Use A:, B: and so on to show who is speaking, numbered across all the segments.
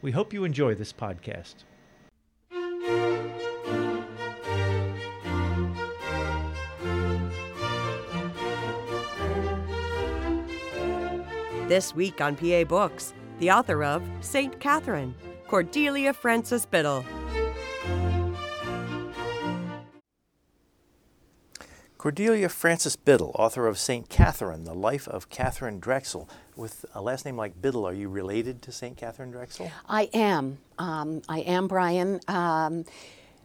A: We hope you enjoy this podcast.
B: This week on PA Books, the author of St. Katharine, Cordelia Frances Biddle.
A: Cordelia Frances Biddle, author of St. Katharine, The Life of Katharine Drexel. With a last name like Biddle, are you related to St. Katharine Drexel?
C: I am. Um, I am, Brian. Um,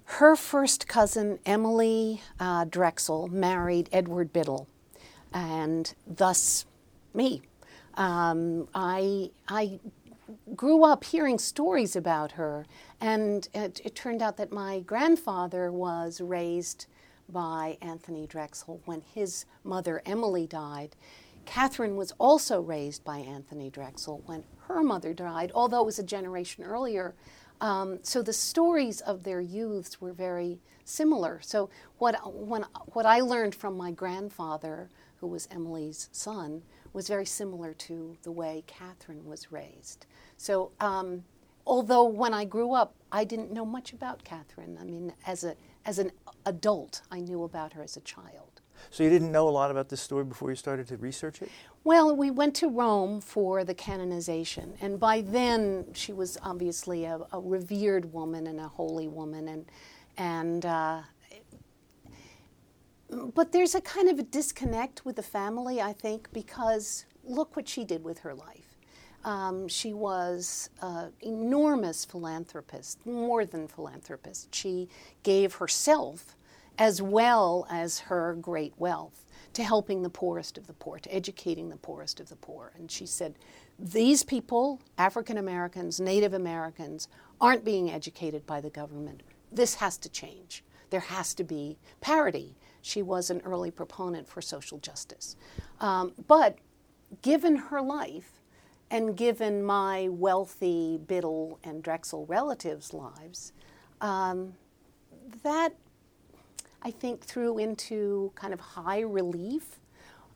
C: her first cousin, Emily uh, Drexel, married Edward Biddle, and thus me. Um, I, I grew up hearing stories about her, and it, it turned out that my grandfather was raised by Anthony Drexel when his mother Emily died. Katharine was also raised by Anthony Drexel when her mother died, although it was a generation earlier. Um, so the stories of their youths were very similar. So what when what I learned from my grandfather, who was Emily's son, was very similar to the way Katharine was raised. So um, although when I grew up, I didn't know much about Katharine. I mean, as a as an adult, I knew about her as a child.
A: So you didn't know a lot about this story before you started to research it?
C: Well, we went to Rome for the canonization, and by then she was obviously a, a revered woman and a holy woman, and and. Uh, but there's a kind of a disconnect with the family, I think, because look what she did with her life. Um, she was an enormous philanthropist, more than philanthropist. She gave herself as well as her great wealth to helping the poorest of the poor, to educating the poorest of the poor. And she said, These people, African Americans, Native Americans, aren't being educated by the government. This has to change. There has to be parity. She was an early proponent for social justice. Um, but given her life, and given my wealthy Biddle and Drexel relatives' lives, um, that I think threw into kind of high relief.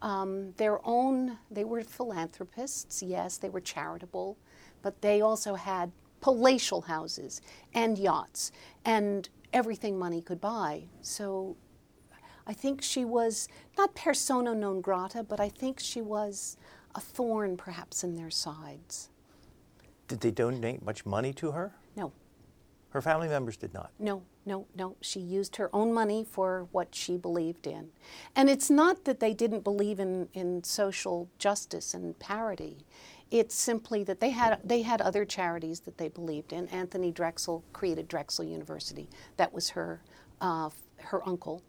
C: Um, their own, they were philanthropists, yes, they were charitable, but they also had palatial houses and yachts and everything money could buy. So I think she was not persona non grata, but I think she was a thorn perhaps in their sides.
A: Did they donate much money to her?
C: No.
A: Her family members did not?
C: No, no, no. She used her own money for what she believed in. And it's not that they didn't believe in, in social justice and parity. It's simply that they had, they had other charities that they believed in. Anthony Drexel created Drexel University. That was her, uh, her uncle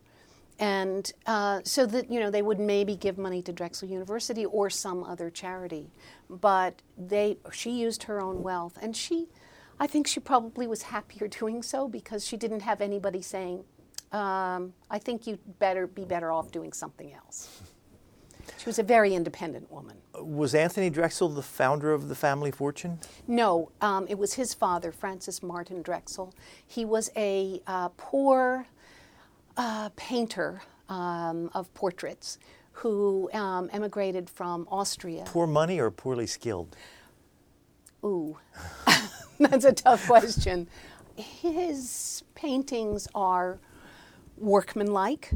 C: and uh, so that you know they would maybe give money to Drexel University or some other charity, but they she used her own wealth, and she, I think she probably was happier doing so because she didn't have anybody saying, um, "I think you'd better be better off doing something else." She was a very independent woman.
A: Was Anthony Drexel the founder of the family fortune?
C: No, um, it was his father, Francis Martin Drexel. He was a uh, poor a painter um, of portraits who um, emigrated from Austria.
A: Poor money or poorly skilled?
C: Ooh, that's a tough question. His paintings are workmanlike.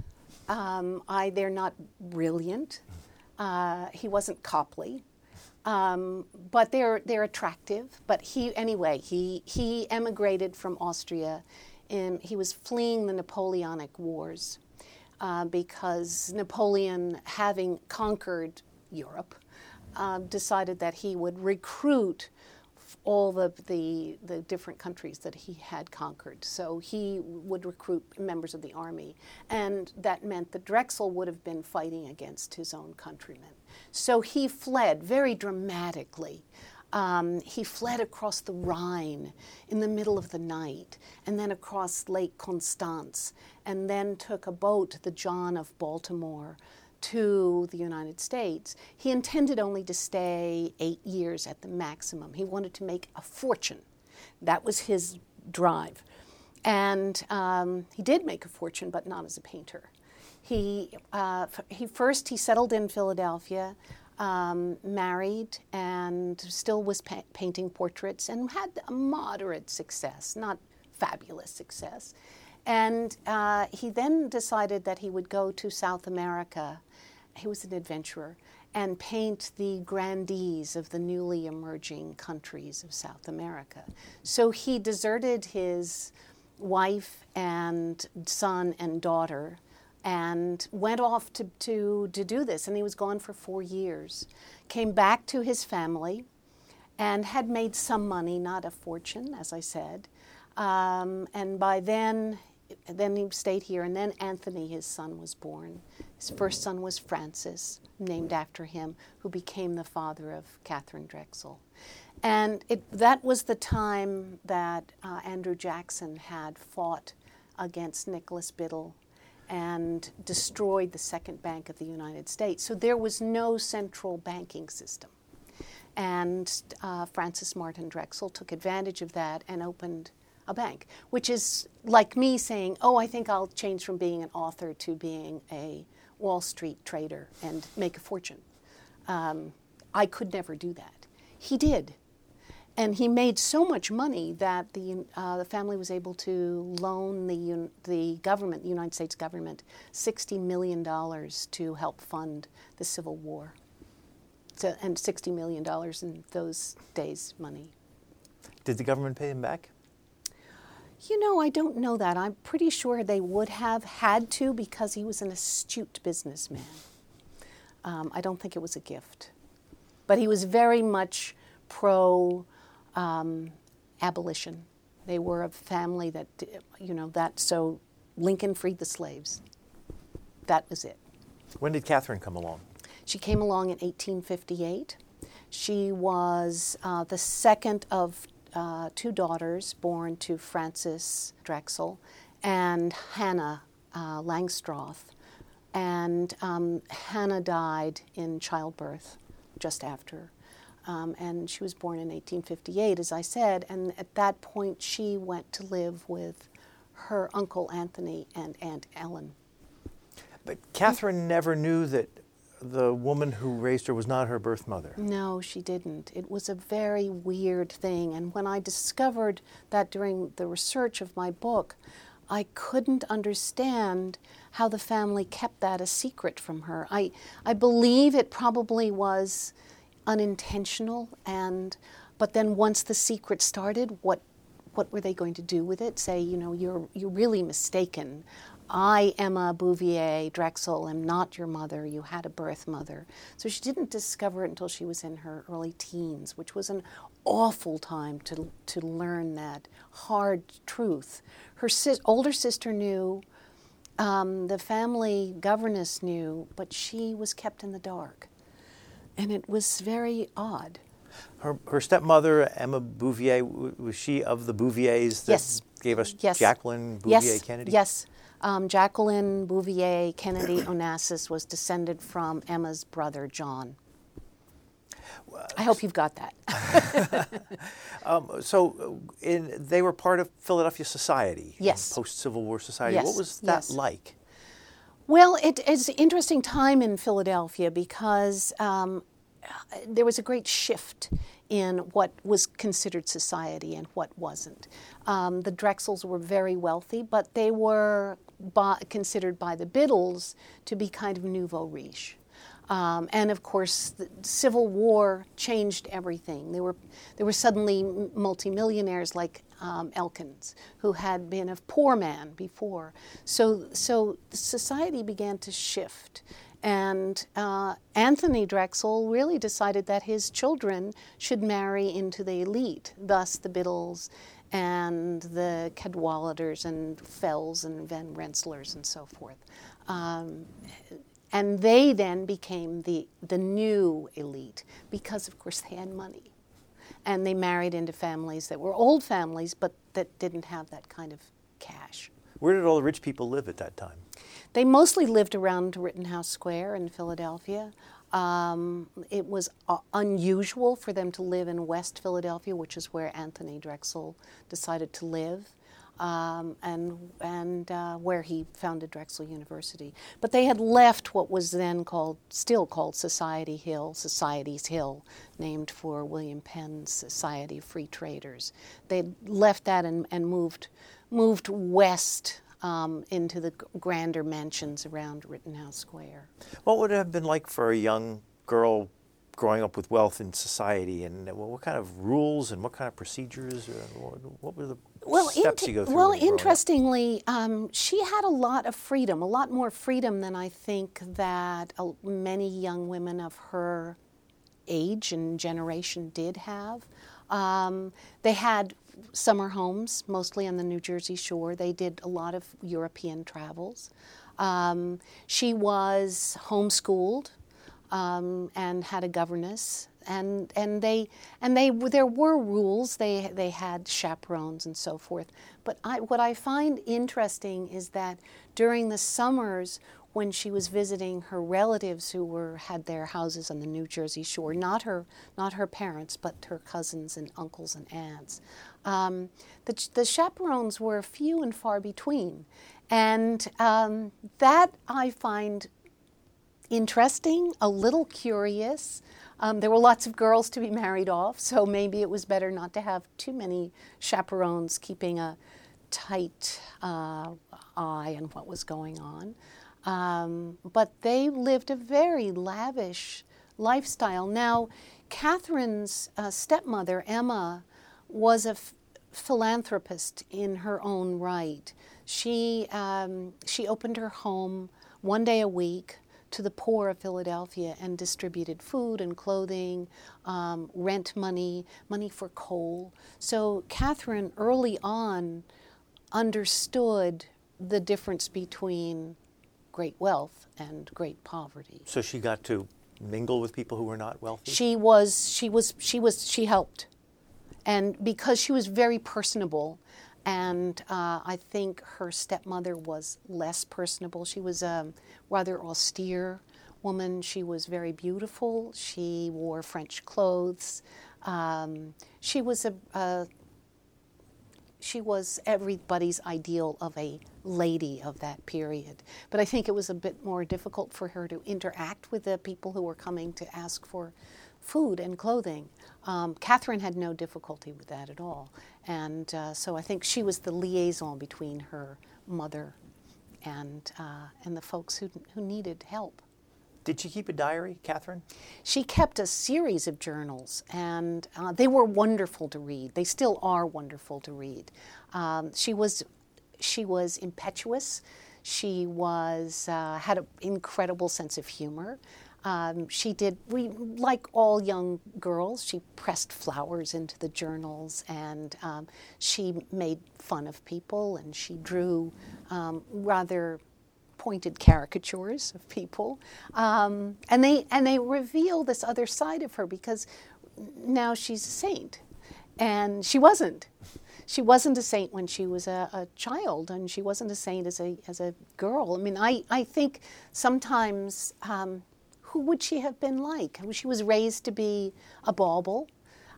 C: Um, I, they're not brilliant. Uh, he wasn't Copley. Um, but they're they're attractive. But he anyway he he emigrated from Austria in, he was fleeing the Napoleonic Wars uh, because Napoleon, having conquered Europe, uh, decided that he would recruit all the, the, the, different countries that he had conquered. So he would recruit members of the army. And that meant that Drexel would have been fighting against his own countrymen. So he fled very dramatically Um, he fled across the Rhine in the middle of the night, and then across Lake Constance, and then took a boat, the John of Baltimore, to the United States. He intended only to stay eight years at the maximum. He wanted to make a fortune. That was his drive. And um, he did make a fortune, but not as a painter. He, uh, he first he settled in Philadelphia, um, married, and still was pa- painting portraits, and had a moderate success, not fabulous success. And uh, he then decided that he would go to South America. He was an adventurer and paint the grandees of the newly emerging countries of South America. So he deserted his wife and son and daughter and went off to, to, to do this. And he was gone for four years. Came back to his family and had made some money, not a fortune, as I said. Um, and by then, then he stayed here. And then Anthony, his son, was born. His first son was Francis, named after him, who became the father of Katharine Drexel. And it, that was the time that uh, Andrew Jackson had fought against Nicholas Biddle and destroyed the second bank of the United States. So there was no central banking system. And uh, Francis Martin Drexel took advantage of that and opened a bank, which is like me saying, Oh, I think I'll change from being an author to being a Wall Street trader and make a fortune. Um, I could never do that. He did. And he made so much money that the, uh, the family was able to loan the, the government, the United States government, $60 million to help fund the Civil War. So, and $60 million in those days' money.
A: Did the government pay him back?
C: You know, I don't know that. I'm pretty sure they would have had to because he was an astute businessman. Um, I don't think it was a gift. But he was very much pro um, abolition. They were a family that, you know, that, so Lincoln freed the slaves. That was it.
A: When did Katharine come along?
C: She came along in 1858. She was uh, the second of uh, two daughters born to Francis Drexel and Hannah uh, Langstroth. And um, Hannah died in childbirth just after. Um, and she was born in 1858, as I said. And at that point, she went to live with her uncle Anthony and Aunt Ellen.
A: But Katharine never knew that the woman who raised her was not her birth mother.
C: No, she didn't. It was a very weird thing. And when I discovered that during the research of my book, I couldn't understand how the family kept that a secret from her. I, I believe it probably was unintentional and but then once the secret started what what were they going to do with it say you know you're you're really mistaken I, Emma Bouvier Drexel, am not your mother. You had a birth mother. So she didn't discover it until she was in her early teens, which was an awful time to, to learn that hard truth. Her older sister knew, um, the family governess knew, but she was kept in the dark and it was very odd.
A: Her, her stepmother, Emma Bouvier, was she of the Bouviers that
C: yes.
A: gave us
C: yes.
A: Jacqueline Bouvier
C: yes.
A: Kennedy?
C: Yes. Um, Jacqueline Bouvier Kennedy Onassis was descended from Emma's brother, John. I hope you've got that.
A: um, so, in, they were part of Philadelphia society.
C: Yes.
A: Post Civil War society.
C: Yes.
A: What was that
C: yes.
A: like?
C: Well, it is an interesting time in Philadelphia because um, there was a great shift in what was considered society and what wasn't. Um, the Drexels were very wealthy, but they were by, considered by the Biddles to be kind of nouveau riche. Um, and of course, the Civil War changed everything. There were, there were suddenly multimillionaires like um, Elkins, who had been a poor man before. So, so society began to shift. And uh, Anthony Drexel really decided that his children should marry into the elite, thus the Biddles and the Cadwaladers and Fells and Van Rensselaers and so forth. Um, and they then became the, the new elite because, of course, they had money. And they married into families that were old families, but that didn't have that kind of cash.
A: Where did all the rich people live at that time?
C: They mostly lived around Rittenhouse Square in Philadelphia. Um, it was uh, unusual for them to live in West Philadelphia, which is where Anthony Drexel decided to live. Um, and and uh, where he founded Drexel University. But they had left what was then called, still called Society Hill, Society's Hill, named for William Penn's Society of Free Traders. They left that and, and moved moved west um, into the grander mansions around Rittenhouse Square.
A: What would it have been like for a young girl growing up with wealth in society, and what kind of rules and what kind of procedures? What were the well, steps you go through?
C: Well, interestingly, um, she had a lot of freedom, a lot more freedom than I think that uh, many young women of her age and generation did have. Um, they had summer homes, mostly on the New Jersey shore. They did a lot of European travels. Um, she was homeschooled um, and had a governess, and and they and they there were rules. They they had chaperones and so forth. But I, what I find interesting is that during the summers when she was visiting her relatives who were had their houses on the New Jersey shore, not her not her parents, but her cousins and uncles and aunts. Um, the, the chaperones were few and far between, and um, that I find interesting, a little curious. Um, there were lots of girls to be married off, so maybe it was better not to have too many chaperones keeping a tight uh, eye on what was going on. Um, but they lived a very lavish lifestyle. Now, Katharine's uh, stepmother, Emma, was a philanthropist in her own right. She, um, she opened her home one day a week to the poor of Philadelphia and distributed food and clothing, um, rent money, money for coal. So Katharine early on understood the difference between great wealth and great poverty.
A: So she got to mingle with people who were not wealthy.
C: She was. She was. She was. She helped, and because she was very personable, and uh, I think her stepmother was less personable. She was a rather austere woman. She was very beautiful. She wore French clothes. Um, she was a, a she was everybody's ideal of a lady of that period. But I think it was a bit more difficult for her to interact with the people who were coming to ask for food and clothing. Um, Katharine had no difficulty with that at all. And uh, so I think she was the liaison between her mother and, uh, and the folks who, who needed help.
A: Did she keep a diary, Katharine?
C: She kept a series of journals, and uh, they were wonderful to read. They still are wonderful to read. Um, she was she was impetuous. She was uh, had an incredible sense of humor. Um, she did, we, like all young girls, she pressed flowers into the journals and um, she made fun of people and she drew um, rather pointed caricatures of people. Um, and, they, and they reveal this other side of her because now she's a saint. And she wasn't. She wasn't a saint when she was a, a, child, and she wasn't a saint as a, as a girl. I mean, I, I think sometimes um, who would she have been like? She was raised to be a bauble.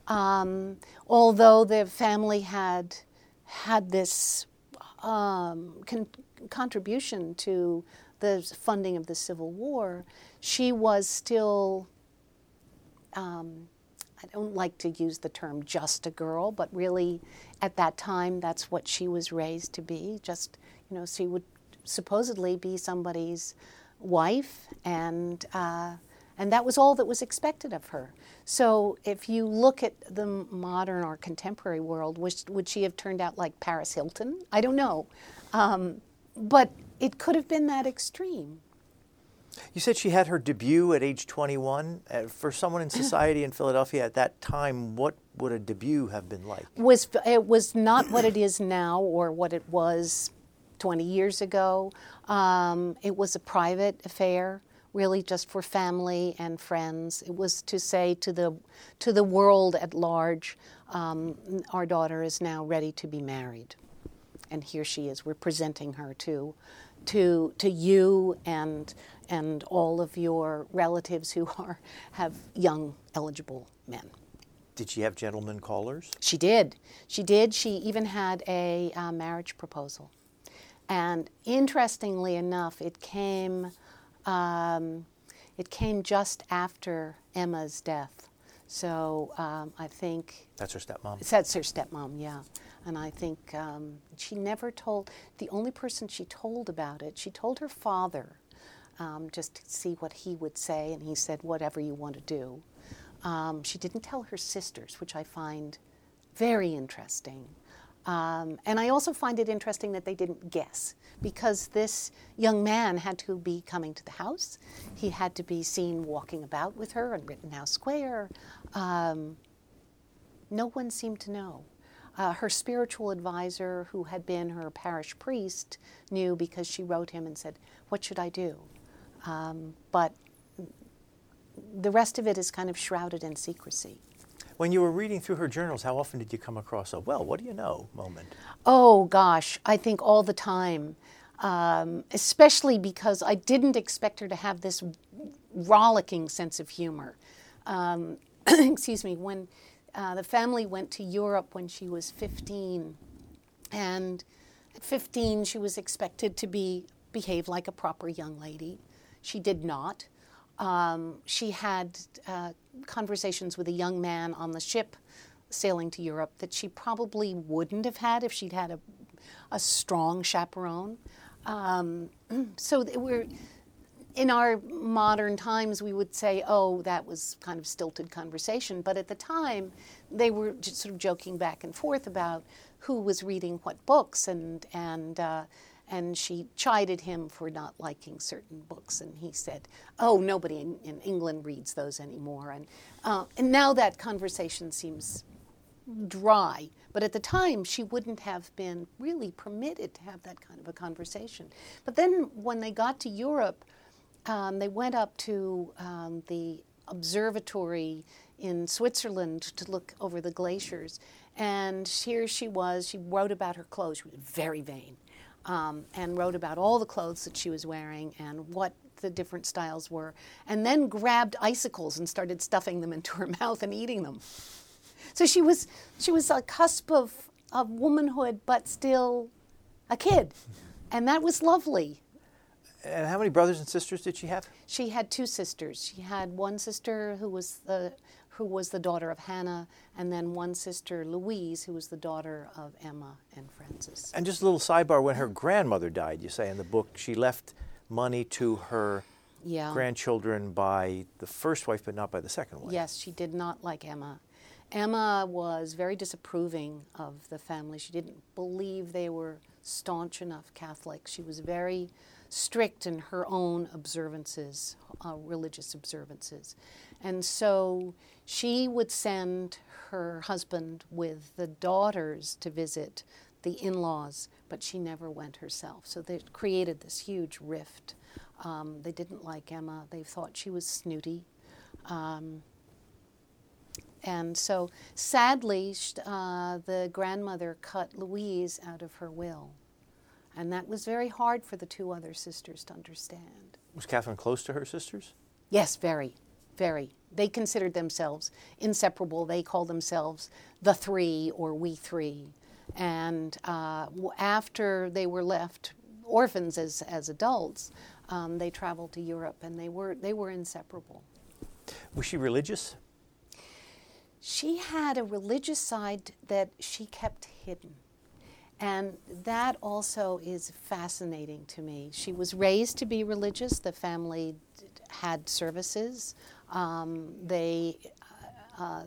C: Um, although the family had had this um, con- contribution to the funding of the Civil War, she was still. Um, I don't like to use the term just a girl, but really at that time that's what she was raised to be. Just, you know, she would supposedly be somebody's wife, and uh, and that was all that was expected of her. So if you look at the modern or contemporary world, would, would she have turned out like Paris Hilton? I don't know, um, but it could have been that extreme.
A: You said she had her debut at age 21. Uh, for someone in society in Philadelphia at that time, what would a debut have been like?
C: Was it was not what it is now or what it was 20 years ago. Um, it was a private affair really just for family and friends. It was to say to the to the world at large, um, our daughter is now ready to be married, and here she is. We're presenting her to to to you and and all of your relatives who are have young eligible men.
A: Did she have gentlemen callers?
C: She did. She did. She even had a uh, marriage proposal. And interestingly enough, it came, um, it came just after Emma's death. So um, I think
A: that's her stepmom.
C: That's her stepmom, yeah. And I think um, she never told. The only person she told about it, she told her father, um, just to see what he would say, and he said, "Whatever you want to do." Um, she didn't tell her sisters, which I find very interesting. Um, and I also find it interesting that they didn't guess because this young man had to be coming to the house. He had to be seen walking about with her in Rittenhouse Square. Um, no one seemed to know. Uh, her spiritual advisor, who had been her parish priest, knew because she wrote him and said, What should I do? Um, but the rest of it is kind of shrouded in secrecy.
A: When you were reading through her journals, how often did you come across a, well, what do you know moment?
C: Oh, gosh, I think all the time. Um, especially because I didn't expect her to have this rollicking sense of humor. Um, excuse me, when uh, the family went to Europe when she was 15, and at 15 she was expected to be behave like a proper young lady. She did not. Um, she had uh, conversations with a young man on the ship sailing to Europe that she probably wouldn't have had if she'd had a, a strong chaperone. Um, so we're in our modern times, we would say, "Oh, that was kind of stilted conversation," but at the time, they were just sort of joking back and forth about who was reading what books and and. Uh, and she chided him for not liking certain books. And he said, "Oh, nobody in, in England reads those anymore." And uh, and now that conversation seems dry. But at the time, she wouldn't have been really permitted to have that kind of a conversation. But then, when they got to Europe, um, they went up to um, the observatory in Switzerland to look over the glaciers. And here she was. She wrote about her clothes. She was very vain um, and wrote about all the clothes that she was wearing and what the different styles were, and then grabbed icicles and started stuffing them into her mouth and eating them. So she was she was a cusp of, of womanhood, but still a kid, and that was lovely.
A: And how many brothers and sisters did she have?
C: She had two sisters. She had one sister who was the who was the daughter of Hannah, and then one sister, Louise, who was the daughter of Emma and Francis.
A: And just a little sidebar when her grandmother died, you say in the book, she left money to her yeah. grandchildren by the first wife, but not by the second wife.
C: Yes, she did not like Emma. Emma was very disapproving of the family. She didn't believe they were staunch enough Catholics. She was very strict in her own observances, uh, religious observances. And so she would send her husband with the daughters to visit the in laws, but she never went herself. So they created this huge rift. Um, they didn't like Emma, they thought she was snooty. Um, and so sadly, uh, the grandmother cut Louise out of her will. And that was very hard for the two other sisters to understand.
A: Was Katharine close to her sisters?
C: Yes, very, very. They considered themselves inseparable. They called themselves the three or we three. And uh, after they were left orphans as, as adults, um, they traveled to Europe and they were, they were inseparable.
A: Was she religious?
C: She had a religious side that she kept hidden. And that also is fascinating to me. She was raised to be religious. The family had services. Um, they, uh,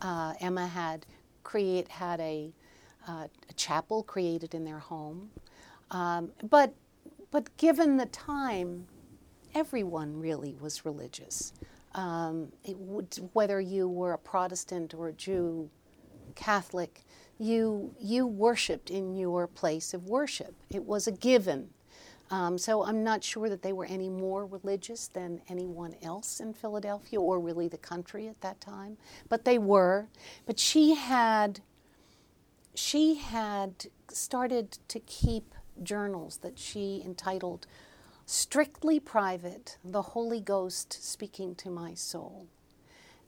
C: uh, Emma had create had a, uh, a, chapel created in their home, um, but but given the time, everyone really was religious. Um, would, whether you were a Protestant or a Jew, Catholic, you you worshipped in your place of worship. It was a given. Um, so I'm not sure that they were any more religious than anyone else in Philadelphia or really the country at that time, but they were. But she had she had started to keep journals that she entitled Strictly Private, the Holy Ghost Speaking to My Soul.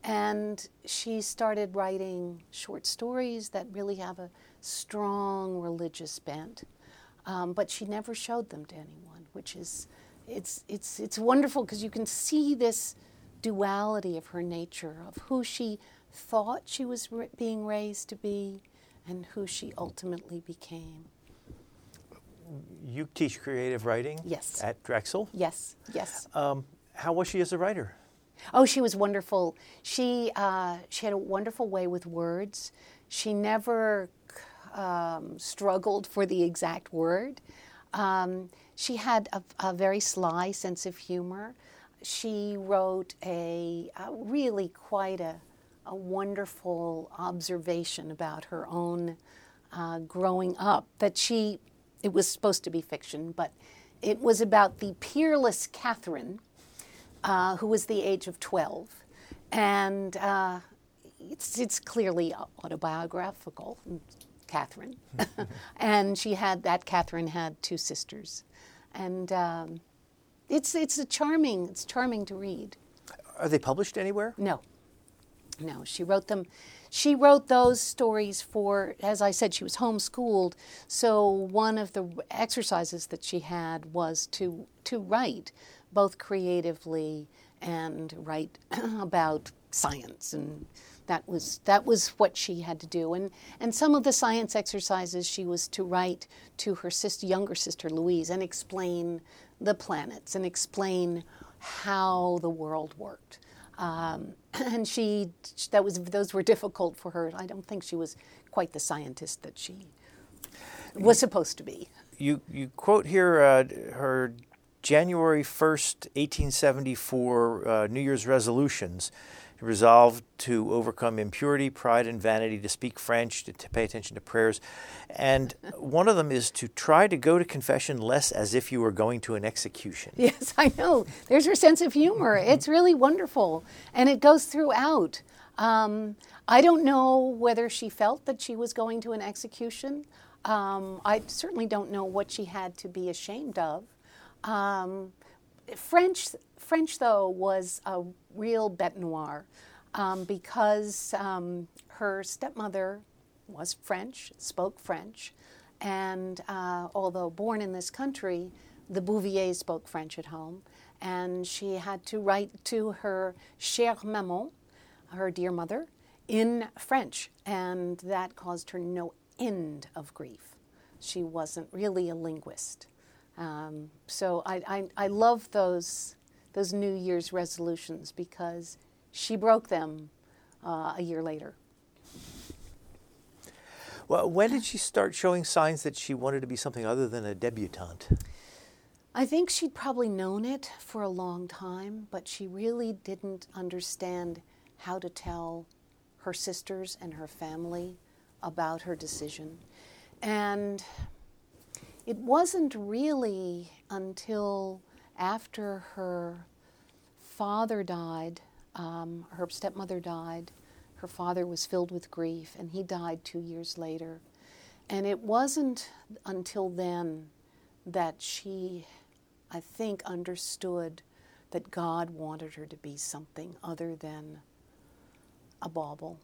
C: And she started writing short stories that really have a strong religious bent. Um, but she never showed them to anyone, which is, it's, it's, it's wonderful because you can see this duality of her nature, of who she thought she was being raised to be and who she ultimately became.
A: You teach creative writing
C: Yes.
A: at Drexel.
C: Yes, yes.
A: Um, how was she as a writer?
C: Oh, she was wonderful. She uh, she had a wonderful way with words. She never um, struggled for the exact word. Um, she had a, a, very sly sense of humor. She wrote a, a really quite a, a, wonderful observation about her own uh, growing up. That she it was supposed to be fiction, but it was about the peerless Katharine uh, who was the age of 12. And uh, it's, it's clearly autobiographical, Katharine. and she had, that Katharine had two sisters. And um, it's, it's a charming, it's charming to read.
A: Are they published anywhere?
C: No. No, she wrote them. She wrote those stories for, as I said, she was homeschooled. So one of the exercises that she had was to to write both creatively and write about science. And that was that was what she had to do. And and some of the science exercises she was to write to her sister younger sister Louise and explain the planets and explain how the world worked. Um, and she that was those were difficult for her. I don't think she was quite the scientist that she was supposed to be.
A: You you quote here uh, her January 1st, 1874, uh, New Year's resolutions. Resolved to overcome impurity, pride, and vanity, to speak French, to, to, pay attention to prayers. And one of them is to try to go to confession less as if you were going to an execution.
C: Yes, I know. There's her sense of humor. It's really wonderful. And it goes throughout. Um, I don't know whether she felt that she was going to an execution. Um, I certainly don't know what she had to be ashamed of. Um, French, French though was a real bête noire um, because um, her stepmother was French, spoke French, and uh, although born in this country, the Bouviers spoke French at home, and she had to write to her chère maman, her dear mother, in French, and that caused her no end of grief. She wasn't really a linguist. Um, so I, I, I love those, those New Year's resolutions because she broke them uh, a year later.
A: Well, when did she start showing signs that she wanted to be something other than a debutante?
C: I think she'd probably known it for a long time, but she really didn't understand how to tell her sisters and her family about her decision. And it wasn't really until after her father died, um, her stepmother died, her father was filled with grief, and he died two years later. And it wasn't until then that she, I think, understood that God wanted her to be something other than a bauble.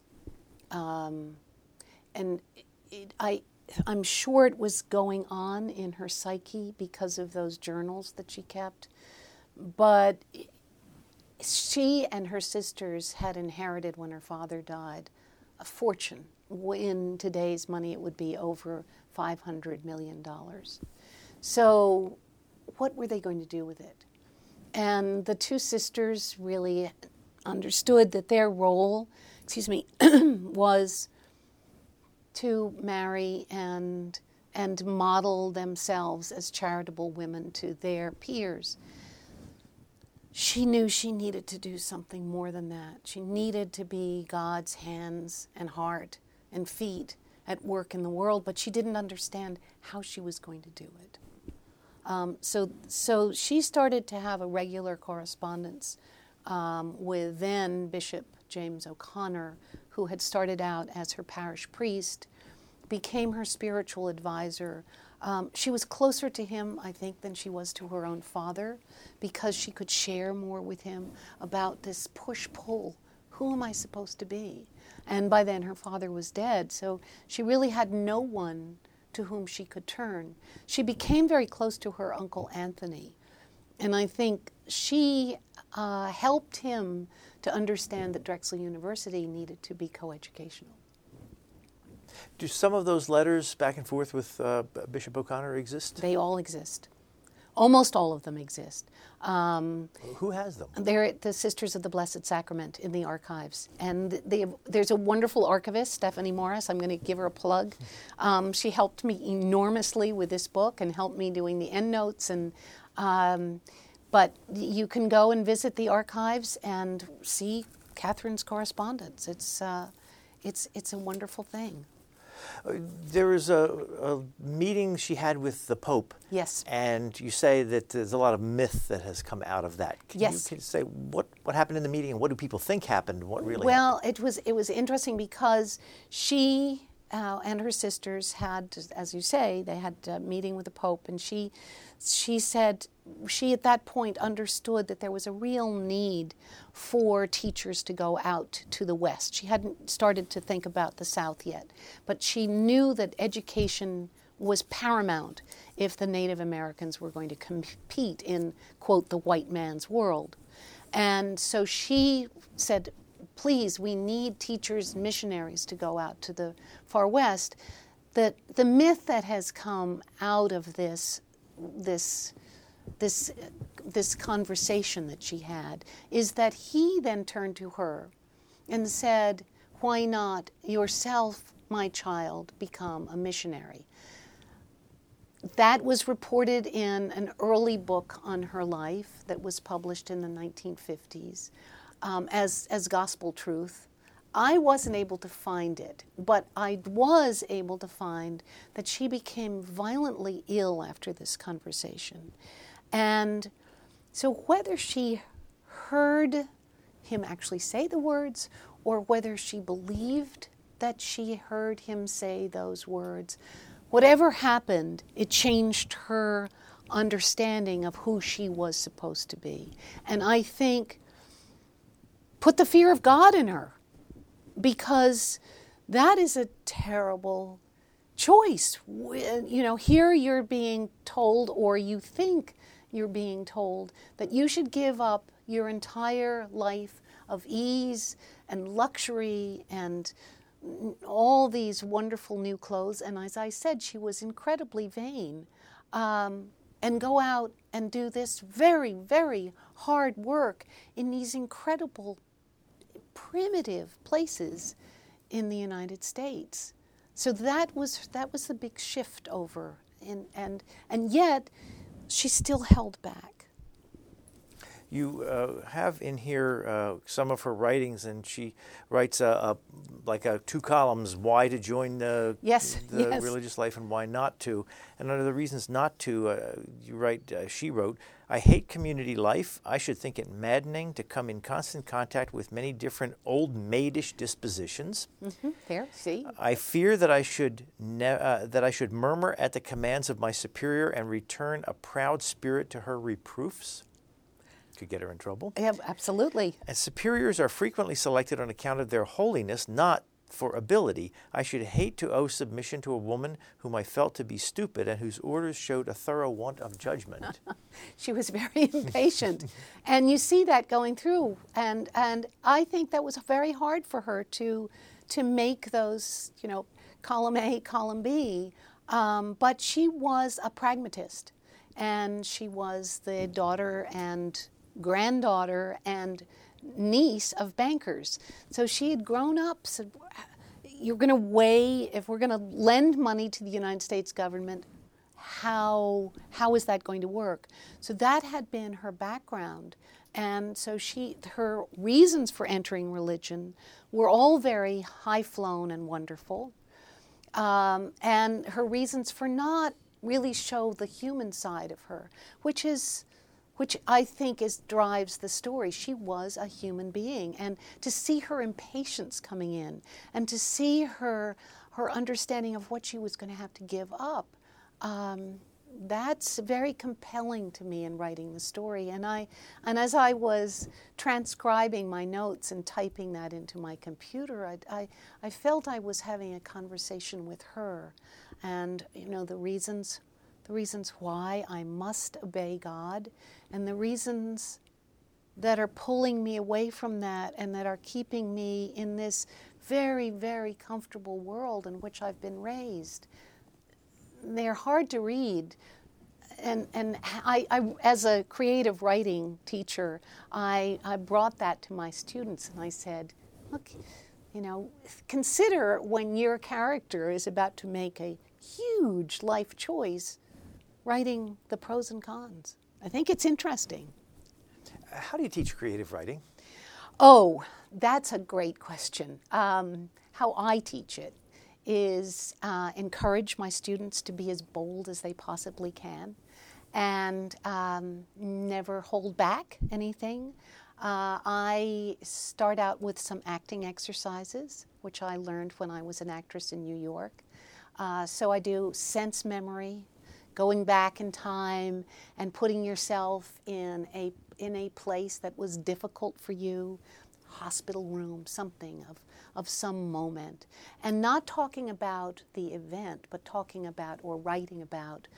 C: Um, and it, I, I'm sure it was going on in her psyche because of those journals that she kept. But she and her sisters had inherited when her father died a fortune. In today's money, it would be over $500 million. So, what were they going to do with it? And the two sisters really understood that their role, excuse me, was to marry and and model themselves as charitable women to their peers. She knew she needed to do something more than that. She needed to be God's hands and heart and feet at work in the world, but she didn't understand how she was going to do it. Um, so, so she started to have a regular correspondence um, with then Bishop James O'Connor, who had started out as her parish priest, became her spiritual advisor. Um, she was closer to him, I think, than she was to her own father because she could share more with him about this push pull. Who am I supposed to be? And by then her father was dead, so she really had no one to whom she could turn. She became very close to her uncle Anthony, and I think she uh, helped him to understand that Drexel University needed to be coeducational.
A: Do some of those letters back and forth with uh, Bishop O'Connor exist?
C: They all exist. Almost all of them exist. Um,
A: Who has them?
C: they're at the Sisters of the Blessed Sacrament in the archives. And they, there's a wonderful archivist, Stephanie Morris. I'm going to give her a plug. Um, she helped me enormously with this book and helped me doing the endnotes. And, um, but you can go and visit the archives and see Katharine's correspondence. It's, uh, it's, it's a wonderful thing.
A: There was a, a meeting she had with the Pope.
C: Yes.
A: And you say that there's a lot of myth that has come out of that. Can
C: Yes.
A: you can you say what, what happened in the meeting and what do people think happened? What really
C: Well, it was it was interesting because she uh, and her sisters had, as you say, they had a meeting with the Pope, and she she said she at that point understood that there was a real need for teachers to go out to the West. She hadn't started to think about the South yet, but she knew that education was paramount if the Native Americans were going to compete in quote the white man's world. And so she said, please, we need teachers, missionaries to go out to the far west. The, the myth that has come out of this, this, this, this conversation that she had is that he then turned to her and said, Why not yourself, my child, become a missionary? That was reported in an early book on her life that was published in the 1950s um, as, as gospel truth. I wasn't able to find it, but I was able to find that she became violently ill after this conversation. And so, whether she heard him actually say the words or whether she believed that she heard him say those words, whatever happened, it changed her understanding of who she was supposed to be. And I think put the fear of God in her because that is a terrible choice. You know, here you're being told, or you think you're being told, that you should give up your entire life of ease and luxury and all these wonderful new clothes. And as I said, she was incredibly vain. Um, and go out and do this very, very hard work in these incredible primitive places in the United States. So that was that was the big shift over, and and and yet she still held back.
A: You uh, have in here uh, some of her writings, and she writes a, a like a two columns: why to join the,
C: Yes,
A: the
C: yes.
A: religious life and why not to. And under the reasons not to, uh, you write. Uh, she wrote, "I hate community life. I should think it maddening to come in constant contact with many different old maidish dispositions."
C: There, see,
A: I fear that I should ne- uh, that I should murmur at the commands of my superior and return a proud spirit to her reproofs. Could get her in trouble.
C: yeah, absolutely.
A: And superiors are frequently selected on account of their holiness, not for ability. I should hate to owe submission to a woman whom I felt to be stupid and whose orders showed a thorough want of judgment.
C: She was very impatient, and you see that going through. And and I think that was very hard for her to to make those, you know, column A, column B. Um, but she was a pragmatist, and she was the daughter and granddaughter and niece of bankers. So she had grown up. So you're going to weigh if we're going to lend money to the United States government how how is that going to work so that had been her background and so she her reasons for entering religion were all very high flown and wonderful um, and her reasons for not really show the human side of her, which is which I think is drives the story. She was a human being, and to see her impatience coming in, and to see her her understanding of what she was going to have to give up, um, that's very compelling to me in writing the story. And I and as I was transcribing my notes and typing that into my computer, I, I, I felt I was having a conversation with her, and you know the reasons the reasons why I must obey God, and the reasons that are pulling me away from that and that are keeping me in this very, very comfortable world in which I've been raised. They're hard to read. And, and I, I, as a creative writing teacher, I, I brought that to my students and I said, look, you know, consider when your character is about to make a huge life choice, writing the pros and cons. I think it's interesting.
A: How do you teach creative writing?
C: Oh, that's a great question. Um, how I teach it is uh, encourage my students to be as bold as they possibly can and um, never hold back anything. Uh, I start out with some acting exercises, which I learned when I was an actress in New York. Uh, so I do sense memory, going back in time and putting yourself in a in a place that was difficult for you, hospital room, something of of some moment, and not talking about the event, but talking about or writing about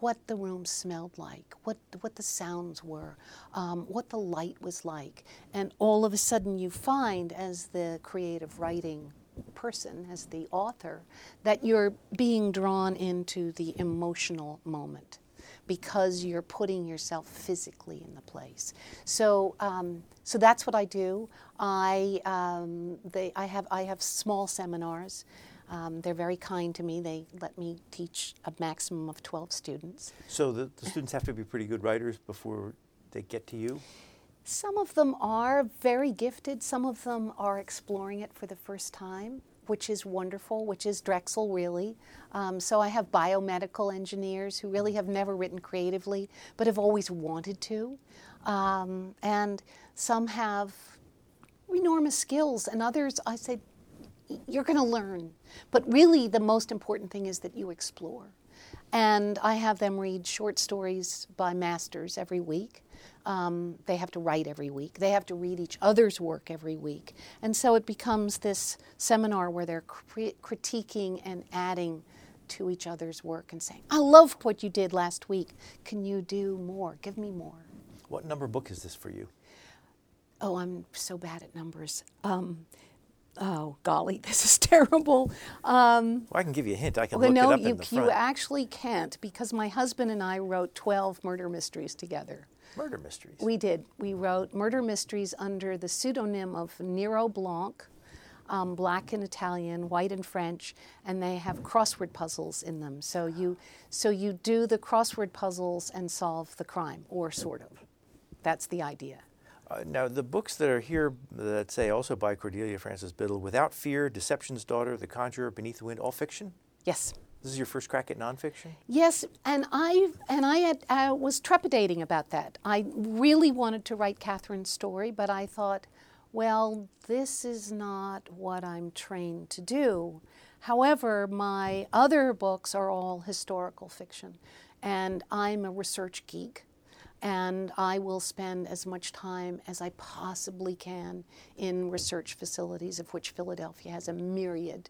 C: what the room smelled like, what what the sounds were, um, what the light was like, and all of a sudden you find, as the creative writing person, as the author, that you're being drawn into the emotional moment because you're putting yourself physically in the place. So, um, so that's what I do. I, um, they, I, have, I have small seminars. Um, they're very kind to me. They let me teach a maximum of 12 students.
A: So the, the students have to be pretty good writers before they get to you?
C: Some of them are very gifted, some of them are exploring it for the first time, which is wonderful, which is Drexel, really. Um, so I have biomedical engineers who really have never written creatively, but have always wanted to. Um, and some have enormous skills, and others I say, you're going to learn. But really, the most important thing is that you explore. And I have them read short stories by masters every week. Um, they have to write every week. They have to read each other's work every week. And so it becomes this seminar where they're critiquing and adding to each other's work and saying, I love what you did last week. Can you do more? Give me more.
A: What number book is this for you?
C: Oh, I'm so bad at numbers. Um, oh, golly, this is terrible. Um,
A: well, I can give you a hint. I can well, look
C: no,
A: it up
C: you,
A: in the front.
C: you actually can't because my husband and I wrote 12 murder mysteries together.
A: Murder mysteries?
C: We did. We wrote murder mysteries under the pseudonym of Nero Blanc, um, black and Italian, white and French, and they have crossword puzzles in them. So you, so you do the crossword puzzles and solve the crime, or sort of. That's the idea.
A: Uh, now, the books that are here that say also by Cordelia Frances Biddle, Without Fear, Deception's Daughter, The Conjurer, Beneath the Wind, all fiction?
C: Yes.
A: This is your first crack at nonfiction?
C: Yes, and I and I had, uh, was trepidating about that. I really wanted to write Katharine's story, but I thought, well, this is not what I'm trained to do. However, my other books are all historical fiction, and I'm a research geek and I will spend as much time as I possibly can in research facilities, of which Philadelphia has a myriad.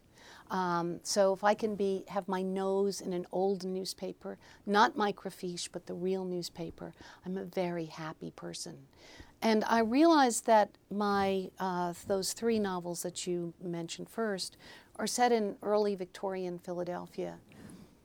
C: Um, so if I can be have my nose in an old newspaper, not microfiche, but the real newspaper, I'm a very happy person. And I realized that my uh, those three novels that you mentioned first are set in early Victorian Philadelphia.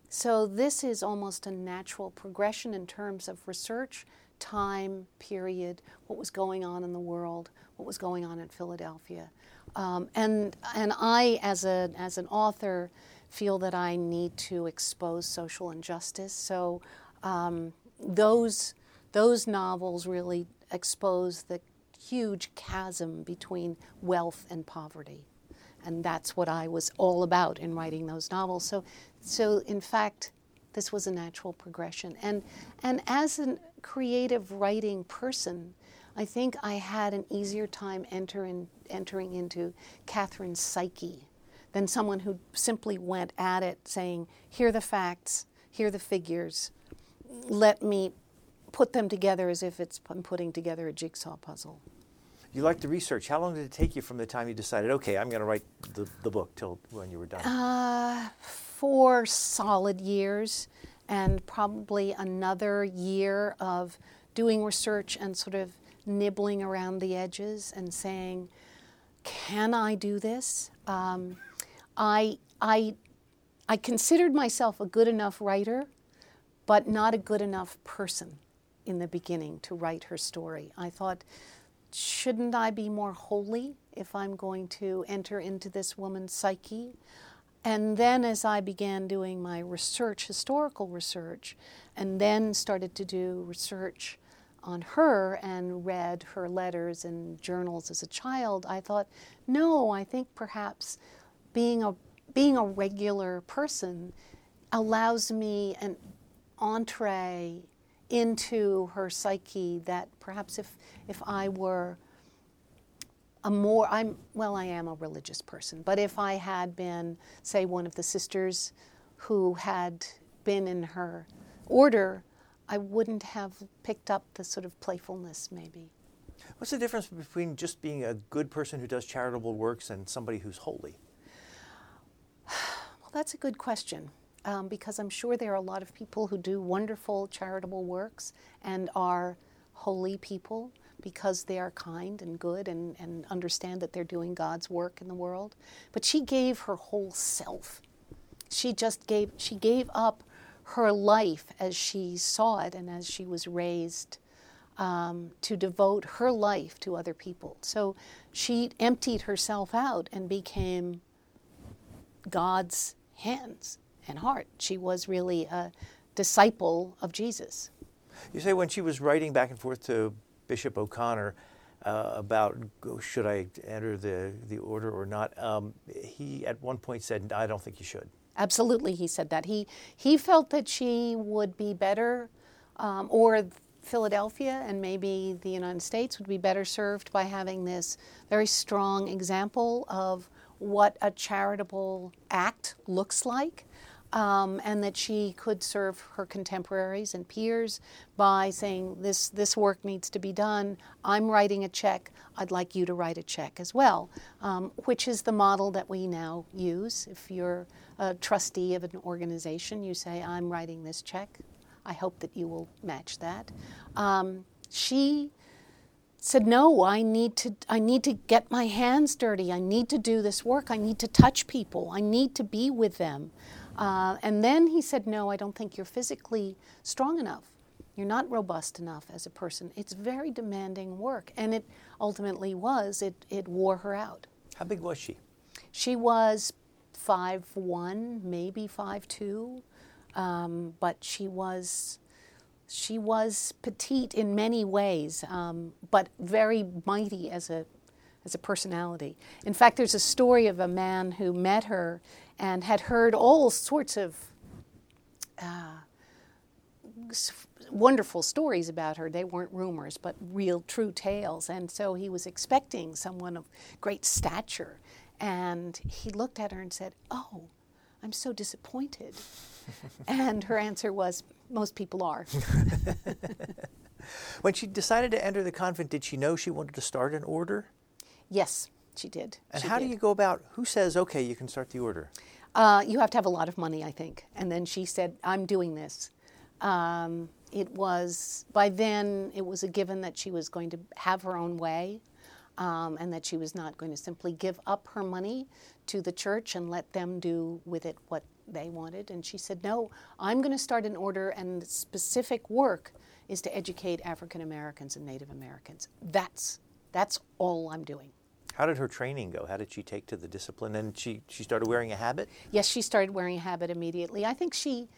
C: So this is almost a natural progression in terms of research, time, period, what was going on in the world, what was going on in Philadelphia. Um, and, and I, as, a, as an author, feel that I need to expose social injustice. So um, those, those novels really expose the huge chasm between wealth and poverty. And that's what I was all about in writing those novels. So, so in fact, this was a natural progression. And, and as a creative writing person, I think I had an easier time entering, entering into Katharine's psyche than someone who simply went at it saying, here are the facts, here are the figures, let me put them together as if it's I'm putting together a jigsaw puzzle.
A: You like the research. How long did it take you from the time you decided, okay, I'm going to write the, the book till when you were done?
C: Uh, four solid years, and probably another year of doing research and sort of nibbling around the edges and saying, can I do this? Um, I, I, I considered myself a good enough writer, but not a good enough person in the beginning to write her story. I thought, shouldn't I be more holy if I'm going to enter into this woman's psyche? And then, as I began doing my research, historical research, and then started to do research on her and read her letters and journals as a child, I thought, no, I think perhaps being a being a regular person allows me an entree into her psyche that perhaps if if I were a more I'm well I am a religious person but if I had been say one of the sisters who had been in her order I wouldn't have picked up the sort of playfulness, maybe.
A: What's the difference between just being a good person who does charitable works and somebody who's holy?
C: Well, that's a good question um, because I'm sure there are a lot of people who do wonderful charitable works and are holy people because they are kind and good and, and understand that they're doing God's work in the world. But she gave her whole self. She just gave, she gave up her life as she saw it and as she was raised um, to devote her life to other people. So she emptied herself out and became God's hands and heart. She was really a disciple of Jesus.
A: You say when she was writing back and forth to Bishop O'Connor uh, about should I enter the, the order or not, um, he at one point said, I don't think you should.
C: Absolutely, he said that. He, he felt that she would be better, um, or Philadelphia and maybe the United States would be better served by having this very strong example of what a charitable act looks like. Um, and that she could serve her contemporaries and peers by saying this this work needs to be done. I'm writing a check. I'd like you to write a check as well, um, which is the model that we now use. If you're a trustee of an organization, you say, I'm writing this check. I hope that you will match that. Um, she said, No, I need, to, I need to get my hands dirty. I need to do this work. I need to touch people. I need to be with them. Uh, and then he said, No, I don't think you're physically strong enough. You're not robust enough as a person. It's very demanding work. And it ultimately was, it, it wore her out.
A: How big was she?
C: She was five one, maybe five two, um, but she was she was petite in many ways, um, but very mighty as a as a personality. In fact, there's a story of a man who met her and had heard all sorts of uh, wonderful stories about her. They weren't rumors, but real, true tales. And so he was expecting someone of great stature. And he looked at her and said, Oh, I'm so disappointed. and her answer was, Most people are.
A: when she decided to enter the convent, did she know she wanted to start an order?
C: Yes, she did.
A: And
C: she
A: how
C: did.
A: do you go about who says, okay, you can start the order?
C: Uh, you have to have a lot of money, I think. And then she said, I'm doing this. Um, it was, by then, it was a given that she was going to have her own way um, and that she was not going to simply give up her money to the church and let them do with it what they wanted. And she said, No, I'm going to start an order, and the specific work is to educate African Americans and Native Americans. That's, that's all I'm doing.
A: How did her training go? How did she take to the discipline? And she, she started wearing a habit?
C: Yes, she started wearing a habit immediately. I think she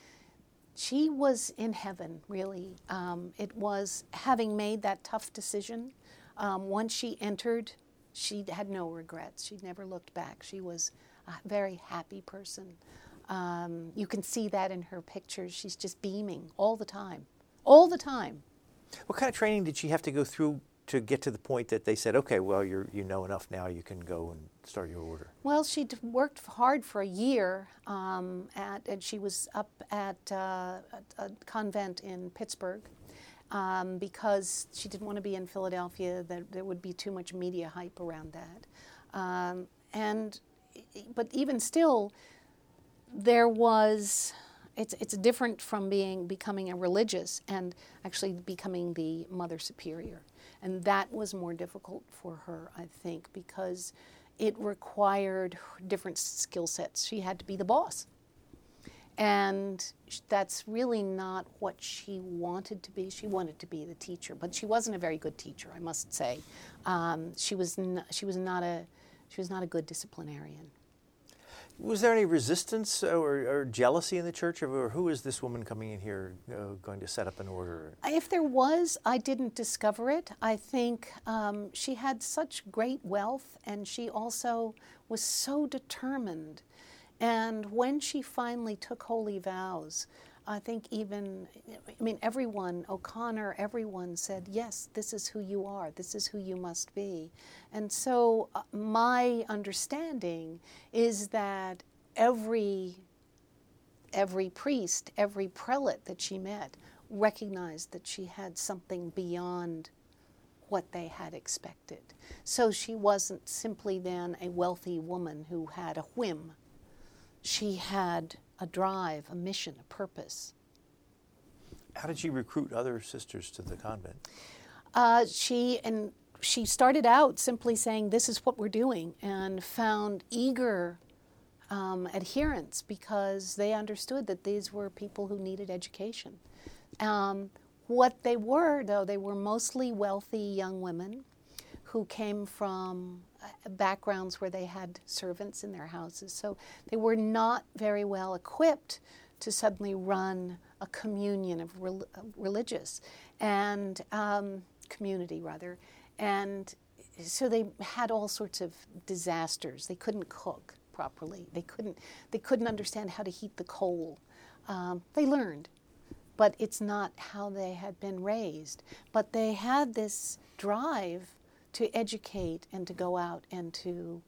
C: she was in heaven, really. Um, it was having made that tough decision um, once she entered, she had no regrets. She never looked back. She was a very happy person. Um, you can see that in her pictures. She's just beaming all the time, all the time.
A: What kind of training did she have to go through to get to the point that they said, okay, well, you you know enough now, you can go and start your order?
C: Well, she worked hard for a year, um, at, and she was up at uh, a, convent in Pittsburgh um, because she didn't want to be in Philadelphia. That there would be too much media hype around that, um, and but even still, there was it's it's different from being becoming a religious and actually becoming the mother superior and that was more difficult for her i think because it required different skill sets. She had to be the boss. And that's really not what she wanted to be. She wanted to be the teacher but she wasn't a very good teacher i must say. Um, she was n- she was not a she was not a good disciplinarian
A: was there any resistance or, or, jealousy in the church, or who is this woman coming in here uh, going to set up an order?
C: If there was, I didn't discover it. I think um, she had such great wealth, and she also was so determined. And when she finally took holy vows, I think even, I mean, everyone, O'Connor, everyone said, yes, this is who you are, this is who you must be. And so uh, my understanding is that every, every priest, every prelate that she met recognized that she had something beyond what they had expected. So she wasn't simply then a wealthy woman who had a whim. She had a drive, a mission, a purpose.
A: How did she recruit other sisters to the convent?
C: Uh, she and she started out simply saying, "This is what we're doing," and found eager um, adherents because they understood that these were people who needed education. Um, what they were, though, they were mostly wealthy young women who came from backgrounds where they had servants in their houses. So they were not very well equipped to suddenly run a communion of uh, religious and um, community, rather. And so they had all sorts of disasters. They couldn't cook properly. They couldn't. They couldn't understand how to heat the coal. Um, they learned, but it's not how they had been raised. But they had this drive to educate and to go out and to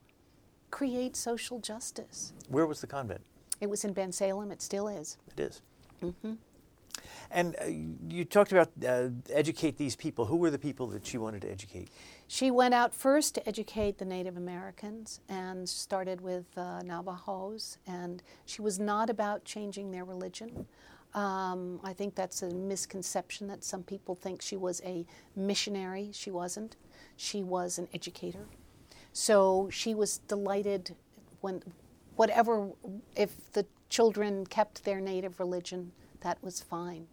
C: create social justice.
A: Where was the convent?
C: It was in Bensalem. It still is.
A: It is.
C: Mm-hmm.
A: And uh, you talked about uh, educate these people. Who were the people that she wanted to educate?
C: She went out first to educate the Native Americans and started with uh, Navajos. And she was not about changing their religion. Um, I think that's a misconception that some people think she was a missionary. She wasn't. She was an educator. So she was delighted when, whatever, if the children kept their native religion, that was fine.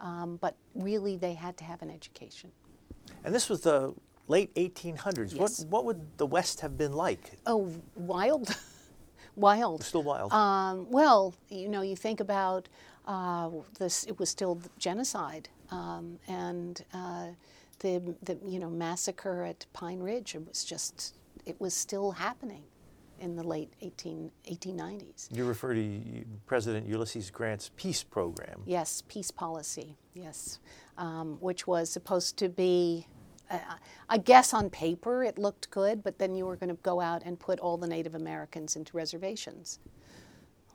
C: Um, but really, they had to have an education.
A: And this was the late 1800s.
C: Yes.
A: What, what would the West have been like?
C: Oh, wild. wild.
A: Still wild.
C: Um, well, you know, you think about uh, this, it was still genocide. Um, and uh, the, the you know massacre at Pine Ridge. It was just it was still happening in the late 18, 1890s.
A: You refer to President Ulysses Grant's peace program.
C: Yes, peace policy. Yes, um, which was supposed to be. Uh, I guess on paper it looked good, but then you were going to go out and put all the Native Americans into reservations,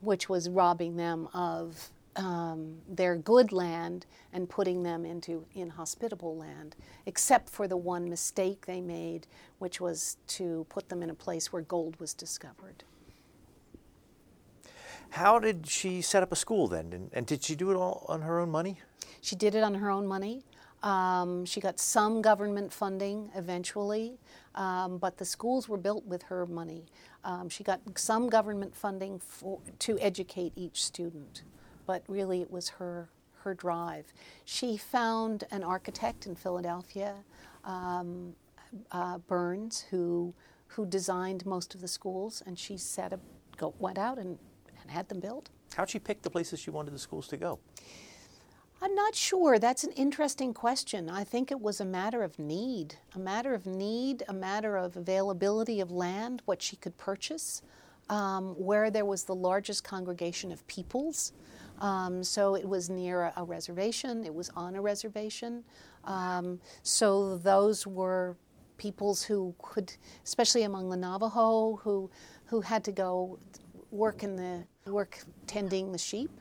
C: which was robbing them of um, their good land and putting them into inhospitable land, except for the one mistake they made, which was to put them in a place where gold was discovered.
A: How did she set up a school then? And, and did she do it all on her own money?
C: She did it on her own money. Um, she got some government funding eventually, um, but the schools were built with her money. Um, she got some government funding for, to educate each student but really it was her her drive. She found an architect in Philadelphia, um, uh, Burns, who who designed most of the schools, and she set a, go, went out and, and had them built.
A: How'd she pick the places she wanted the schools to go?
C: I'm not sure. That's an interesting question. I think it was a matter of need, a matter of need, a matter of availability of land, what she could purchase. um, where there was the largest congregation of peoples. Um, so it was near a, a, reservation, it was on a reservation. Um, so those were peoples who could, especially among the Navajo, who, who had to go work in the work tending the sheep,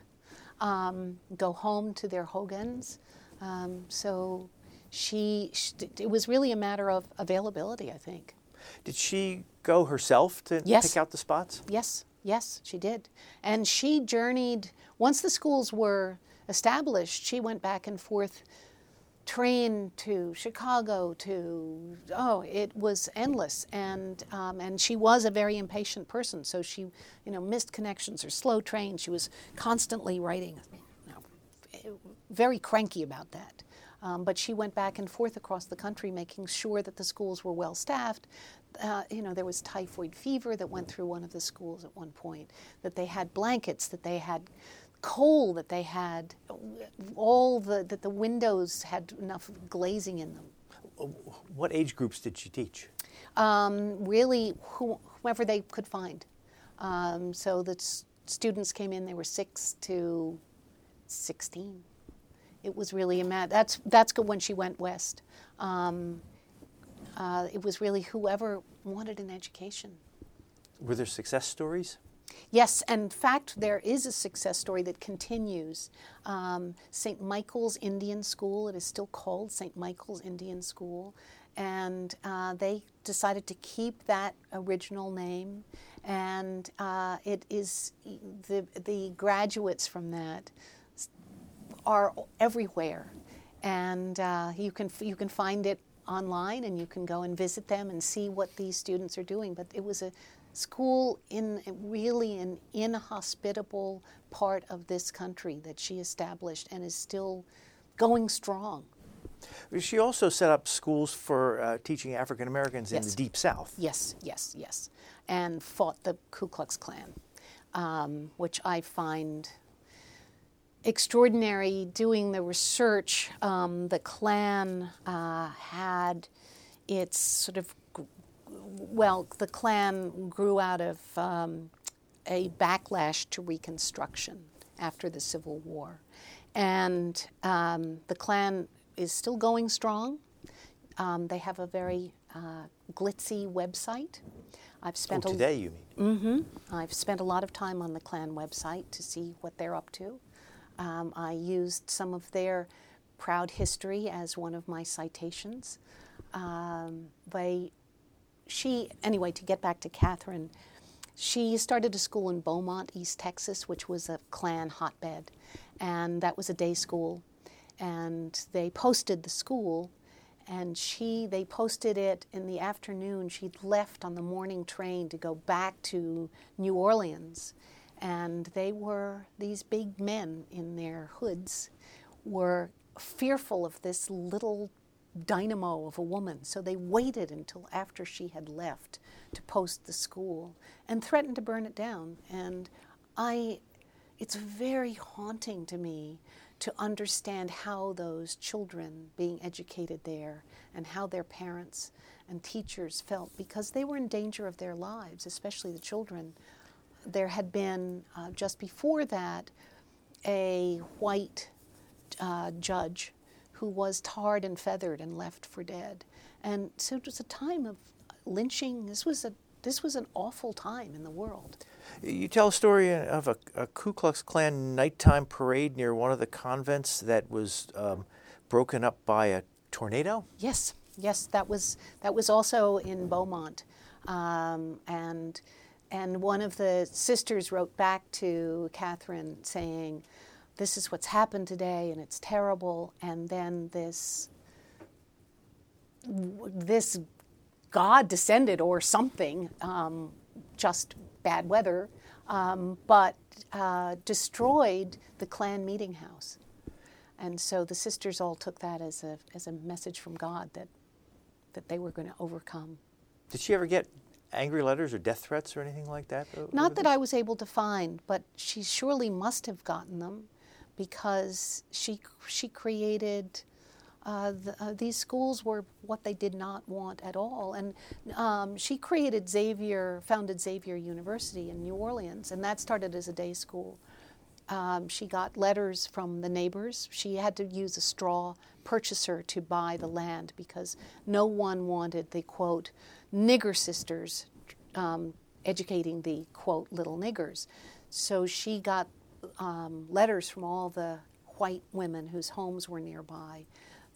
C: um, go home to their hogans. Um, so she, she, it was really a matter of availability, I think.
A: Did she go herself to
C: yes.
A: pick out the spots?
C: Yes, yes, she did. And she journeyed, once the schools were established, she went back and forth, train to Chicago to, oh, it was endless. And, um, and she was a very impatient person, so she, you know, missed connections or slow trains. She was constantly writing, you know, very cranky about that. Um, but she went back and forth across the country, making sure that the schools were well staffed. Uh, you know, there was typhoid fever that went through one of the schools at one point. That they had blankets, that they had coal, that they had all the that the windows had enough glazing in them.
A: What age groups did she teach?
C: Um, really, whoever they could find. Um, so the students came in; they were six to sixteen it was really a mad. That's that's good when she went west. Um, uh, it was really whoever wanted an education.
A: Were there success stories?
C: Yes, and in fact, there is a success story that continues. Um, St. Michael's Indian School, it is still called St. Michael's Indian School, and uh, they decided to keep that original name. And uh, it is the, the graduates from that are everywhere, and uh, you can you can find it online, and you can go and visit them and see what these students are doing. But it was a school in really an inhospitable part of this country that she established and is still going strong.
A: She also set up schools for uh, teaching African Americans yes. in the Deep South.
C: Yes, yes, yes, and fought the Ku Klux Klan, um, which I find extraordinary doing the research. Um, the Klan uh, had its sort of, well, the Klan grew out of um, a backlash to Reconstruction after the Civil War. And um, the Klan is still going strong. Um, they have a very uh, glitzy website.
A: I've spent oh, today, you mean?
C: Mm-hmm. I've spent a lot of time on the Klan website to see what they're up to. Um, I used some of their proud history as one of my citations. Um, they, she, anyway, to get back to Katharine, she started a school in Beaumont, East Texas, which was a Klan hotbed, and that was a day school. And they posted the school, and she, they posted it in the afternoon. She'd left on the morning train to go back to New Orleans and they were these big men in their hoods were fearful of this little dynamo of a woman. So they waited until after she had left to post the school and threatened to burn it down. And i it's very haunting to me to understand how those children being educated there and how their parents and teachers felt because they were in danger of their lives especially the children. There had been uh, just before that a white uh, judge who was tarred and feathered and left for dead. And so it was a time of lynching. This was a this was an awful time in the world.
A: You tell a story of a, a Ku Klux Klan nighttime parade near one of the convents that was um, broken up by a tornado.
C: Yes, yes, that was that was also in Beaumont, um, and and one of the sisters wrote back to Katharine saying, This is what's happened today, and it's terrible. And then this, this God descended or something, um, just bad weather, um, but uh, destroyed the Klan meeting house. And so the sisters all took that as a, as a message from God that, that they were going to overcome.
A: Did she ever get angry letters or death threats or anything like that?
C: Not that I was able to find, but she surely must have gotten them because she she created uh, the, uh, these schools were what they did not want at all. And um, she created Xavier, founded Xavier University in New Orleans, and that started as a day school. Um, she got letters from the neighbors. She had to use a straw purchaser to buy the land because no one wanted the quote nigger sisters um, educating the quote little niggers. So she got um, letters from all the white women whose homes were nearby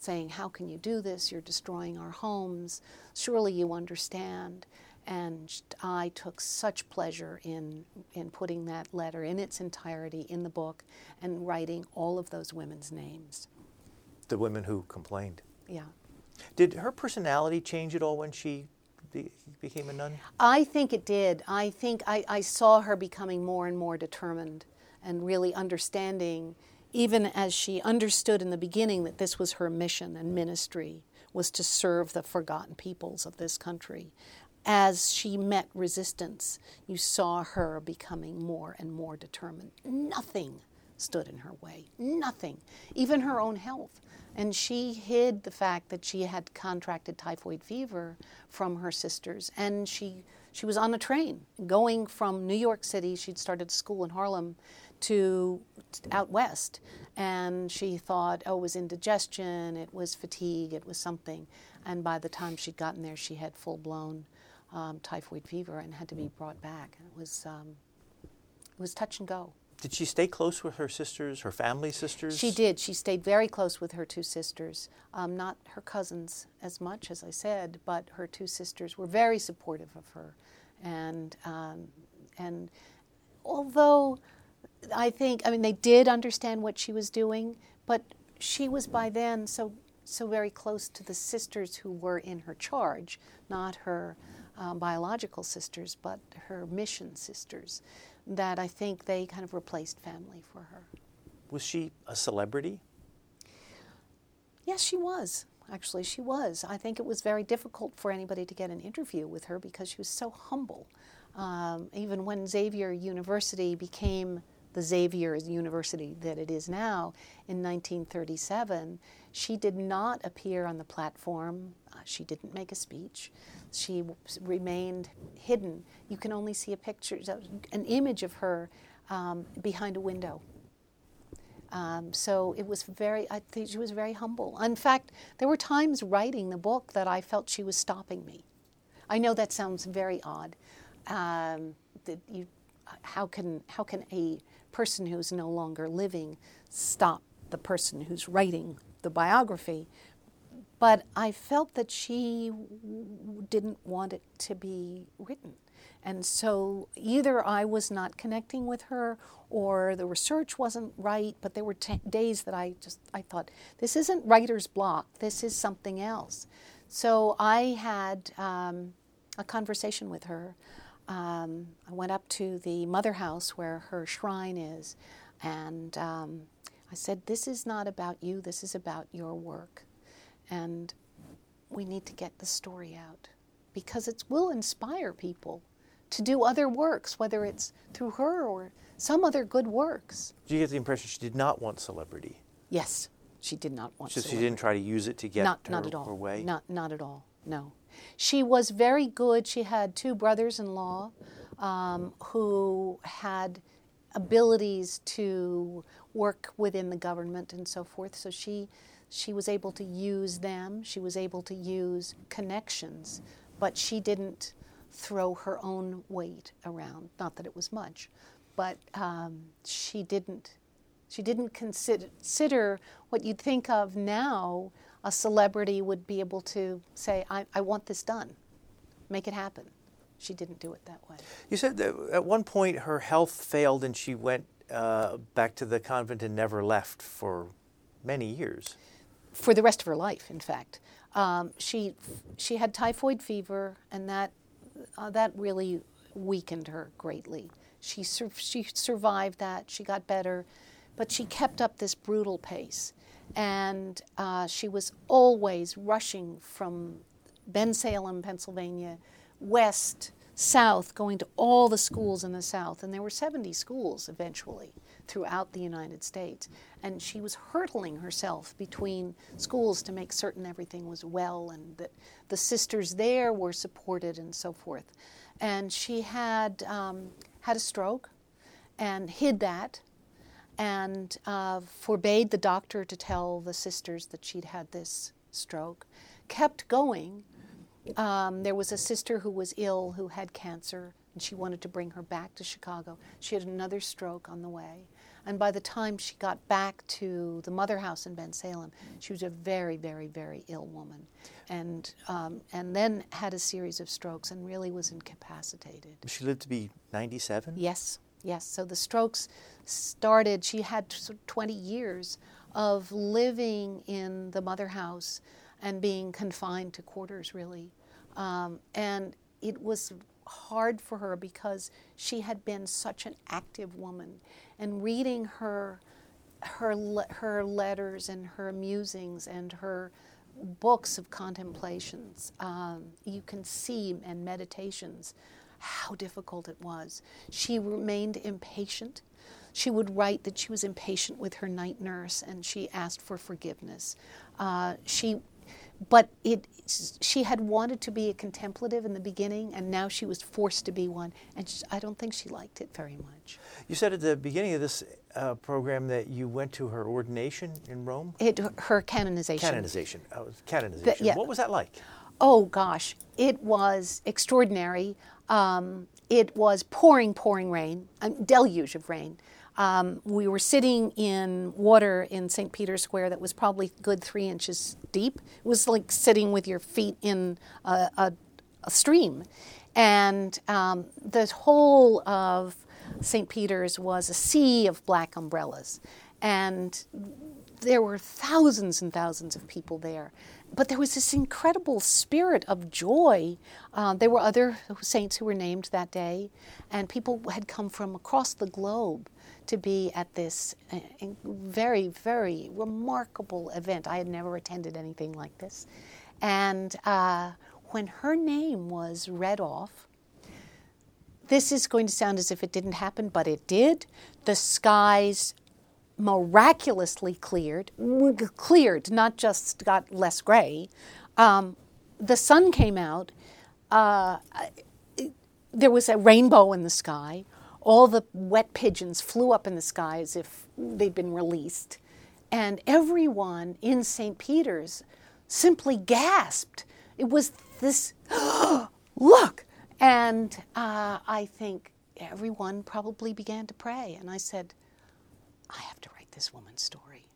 C: saying, How can you do this? You're destroying our homes. Surely you understand. And I took such pleasure in, in putting that letter in its entirety in the book and writing all of those women's names.
A: The women who complained.
C: Yeah.
A: Did her personality change at all when she be, became a nun?
C: I think it did. I think I, I saw her becoming more and more determined and really understanding, even as she understood in the beginning that this was her mission and ministry, was to serve the forgotten peoples of this country as she met resistance, you saw her becoming more and more determined. Nothing stood in her way, nothing, even her own health. And she hid the fact that she had contracted typhoid fever from her sisters. And she, she was on a train going from New York City, she'd started school in Harlem, to out west. And she thought, oh, it was indigestion, it was fatigue, it was something. And by the time she'd gotten there, she had full blown um, typhoid fever and had to be brought back. It was, um, it was touch and go.
A: Did she stay close with her sisters, her family sisters?
C: She did. She stayed very close with her two sisters. Um, not her cousins as much, as I said, but her two sisters were very supportive of her. And, um, and although I think, I mean, they did understand what she was doing, but she was by then so, so very close to the sisters who were in her charge, not her um, biological sisters, but her mission sisters, that I think they kind of replaced family for her.
A: Was she a celebrity?
C: Yes, she was. Actually, she was. I think it was very difficult for anybody to get an interview with her because she was so humble. Um, even when Xavier University became the Xavier University that it is now in 1937, she did not appear on the platform. Uh, she didn't make a speech. She remained hidden. You can only see a picture, an image of her um, behind a window. Um, so it was very, I think she was very humble. In fact, there were times writing the book that I felt she was stopping me. I know that sounds very odd. Um, that you, how can how can a person who's no longer living stop the person who's writing the biography? But I felt that she didn't want it to be written. And so either I was not connecting with her or the research wasn't right, but there were t- days that I just I thought this isn't writer's block. This is something else. So I had um, a conversation with her. Um, I went up to the mother house where her shrine is, and um, I said, "This is not about you. This is about your work." And we need to get the story out because it will inspire people to do other works, whether it's through her or some other good works.
A: Do you get the impression she did not want celebrity?
C: Yes, she did not want.
A: So
C: celebrity.
A: she didn't try to use it to get
C: not,
A: her,
C: not at all.
A: her way.
C: Not not at all. No, she was very good. She had two brothers-in-law um, who had abilities to work within the government and so forth. So she she was able to use them, she was able to use connections, but she didn't throw her own weight around. Not that it was much, but um, she didn't. She didn't consider, consider what you'd think of now. A celebrity would be able to say, I, I want this done, make it happen. She didn't do it that way.
A: You said that at one point her health failed and she went uh, back to the convent and never left for many years
C: for the rest of her life, in fact. Um, she, she had typhoid fever, and that, uh, that really weakened her greatly. She, sur- she survived that, she got better, but she kept up this brutal pace. And uh, she was always rushing from Bensalem, Pennsylvania, west south, going to all the schools in the south, and there were 70 schools eventually throughout the United States. And she was hurtling herself between schools to make certain everything was well and that the sisters there were supported and so forth. And she had um, had a stroke and hid that and uh, forbade the doctor to tell the sisters that she'd had this stroke. Kept going. Um, there was a sister who was ill who had cancer, and she wanted to bring her back to Chicago. She had another stroke on the way. And by the time she got back to the mother house in Bensalem, she was a very, very, very ill woman. And, um, and then had a series of strokes and really was incapacitated.
A: She lived to be 97?
C: Yes, yes. So the strokes started, she had 20 years of living in the mother house and being confined to quarters, really. Um, and it was hard for her because she had been such an active woman. And reading her, her, her letters and her musings and her books of contemplations, um, you can see, and meditations, how difficult it was. She remained impatient. She would write that she was impatient with her night nurse and she asked for forgiveness. Uh, she but it, she had wanted to be a contemplative in the beginning, and now she was forced to be one. And she, I don't think she liked it very much.
A: You said at the beginning of this uh, program that you went to her ordination in Rome.
C: It, her canonization.
A: Canonization. Oh, canonization. yeah. What was that like?
C: Oh gosh, it was extraordinary. Um, it was pouring, pouring rain, a deluge of rain. Um, we were sitting in water in St. Peter's Square that was probably good three inches deep. It was like sitting with your feet in a, a, a stream. And um, the whole of St. Peter's was a sea of black umbrellas. And there were thousands and thousands of people there. But there was this incredible spirit of joy. Uh, there were other saints who were named that day, and people had come from across the globe to be at this uh, very, very remarkable event. I had never attended anything like this. And uh, when her name was read off, this is going to sound as if it didn't happen, but it did. The skies miraculously cleared, cleared, not just got less gray. Um, the sun came out. Uh, there was a rainbow in the sky all the wet pigeons flew up in the sky as if they'd been released. And everyone in St. Peter's simply gasped. It was this, look! And uh, I think everyone probably began to pray. And I said, I have to write this woman's story.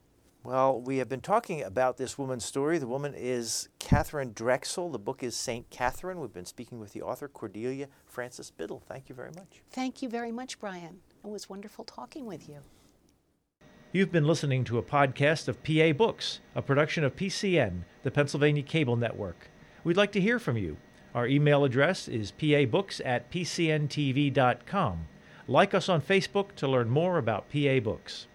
A: Well, we have been talking about this woman's story. The woman is Katharine Drexel. The book is St. Katharine. We've been speaking with the author, Cordelia Frances Biddle. Thank you very much.
C: Thank you very much, Brian. It was wonderful talking with you.
D: You've been listening to a podcast of PA Books, a production of PCN, the Pennsylvania Cable Network. We'd like to hear from you. Our email address is pabooks at pcntv.com. Like us on Facebook to learn more about PA Books.